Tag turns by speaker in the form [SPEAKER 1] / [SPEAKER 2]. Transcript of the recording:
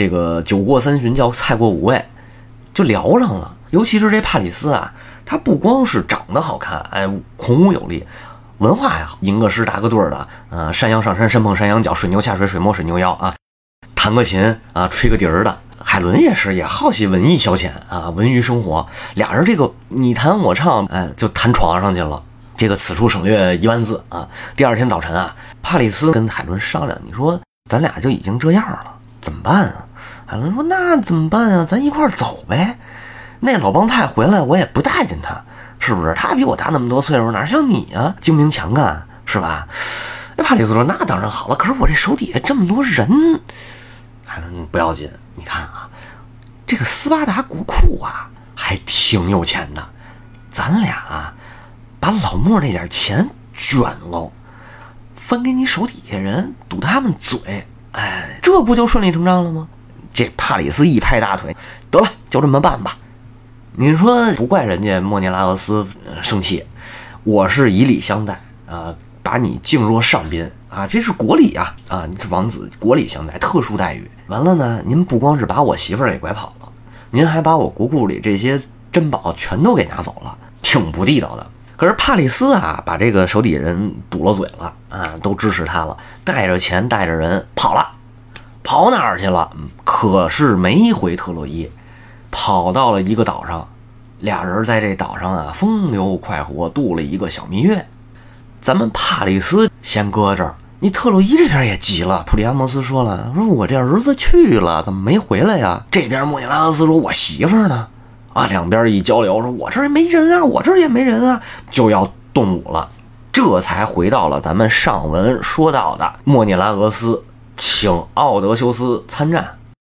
[SPEAKER 1] 这个酒过三巡叫菜过五味，就聊上了。尤其是这帕里斯啊，他不光是长得好看，哎，孔武有力，文化还好，吟个诗、打个对儿的，呃，山羊上山，山碰山羊角，水牛下水，水摸水牛腰啊，弹个琴啊，吹个笛儿的。海伦也是，也好奇文艺消遣啊，文娱生活。俩人这个你弹我唱，哎，就谈床上去了。这个此处省略一万字啊。第二天早晨啊，帕里斯跟海伦商量，你说咱俩就已经这样了。怎么办啊？海伦说：“那怎么办啊？咱一块儿走呗。那老帮太回来，我也不待见他，是不是？他比我大那么多岁数，哪像你啊？精明强干，是吧？”那帕里斯说：“那当然好了。可是我这手底下这么多人。”海伦不要紧，你看啊，这个斯巴达国库啊，还挺有钱的。咱俩啊，把老莫那点钱卷喽，分给你手底下人，堵他们嘴。哎，这不就顺理成章了吗？这帕里斯一拍大腿，得了，就这么办吧。你说不怪人家莫涅拉俄斯生气，我是以礼相待啊，把你敬若上宾啊，这是国礼啊啊，你是王子，国礼相待，特殊待遇。完了呢，您不光是把我媳妇儿给拐跑了，您还把我国库里这些珍宝全都给拿走了，挺不地道的。可是帕里斯啊，把这个手底下人堵了嘴了啊，都支持他了，带着钱带着人跑了，跑哪儿去了？可是没回特洛伊，跑到了一个岛上，俩人在这岛上啊风流快活度了一个小蜜月。咱们帕里斯先搁这儿，你特洛伊这边也急了。普利阿莫斯说了，说我这儿子去了，怎么没回来呀？这边莫尼拉斯说，我媳妇呢？啊，两边一交流，说我这儿也没人啊，我这儿也没人啊，就要动武了。这才回到了咱们上文说到的莫涅拉俄斯请奥德修斯参战。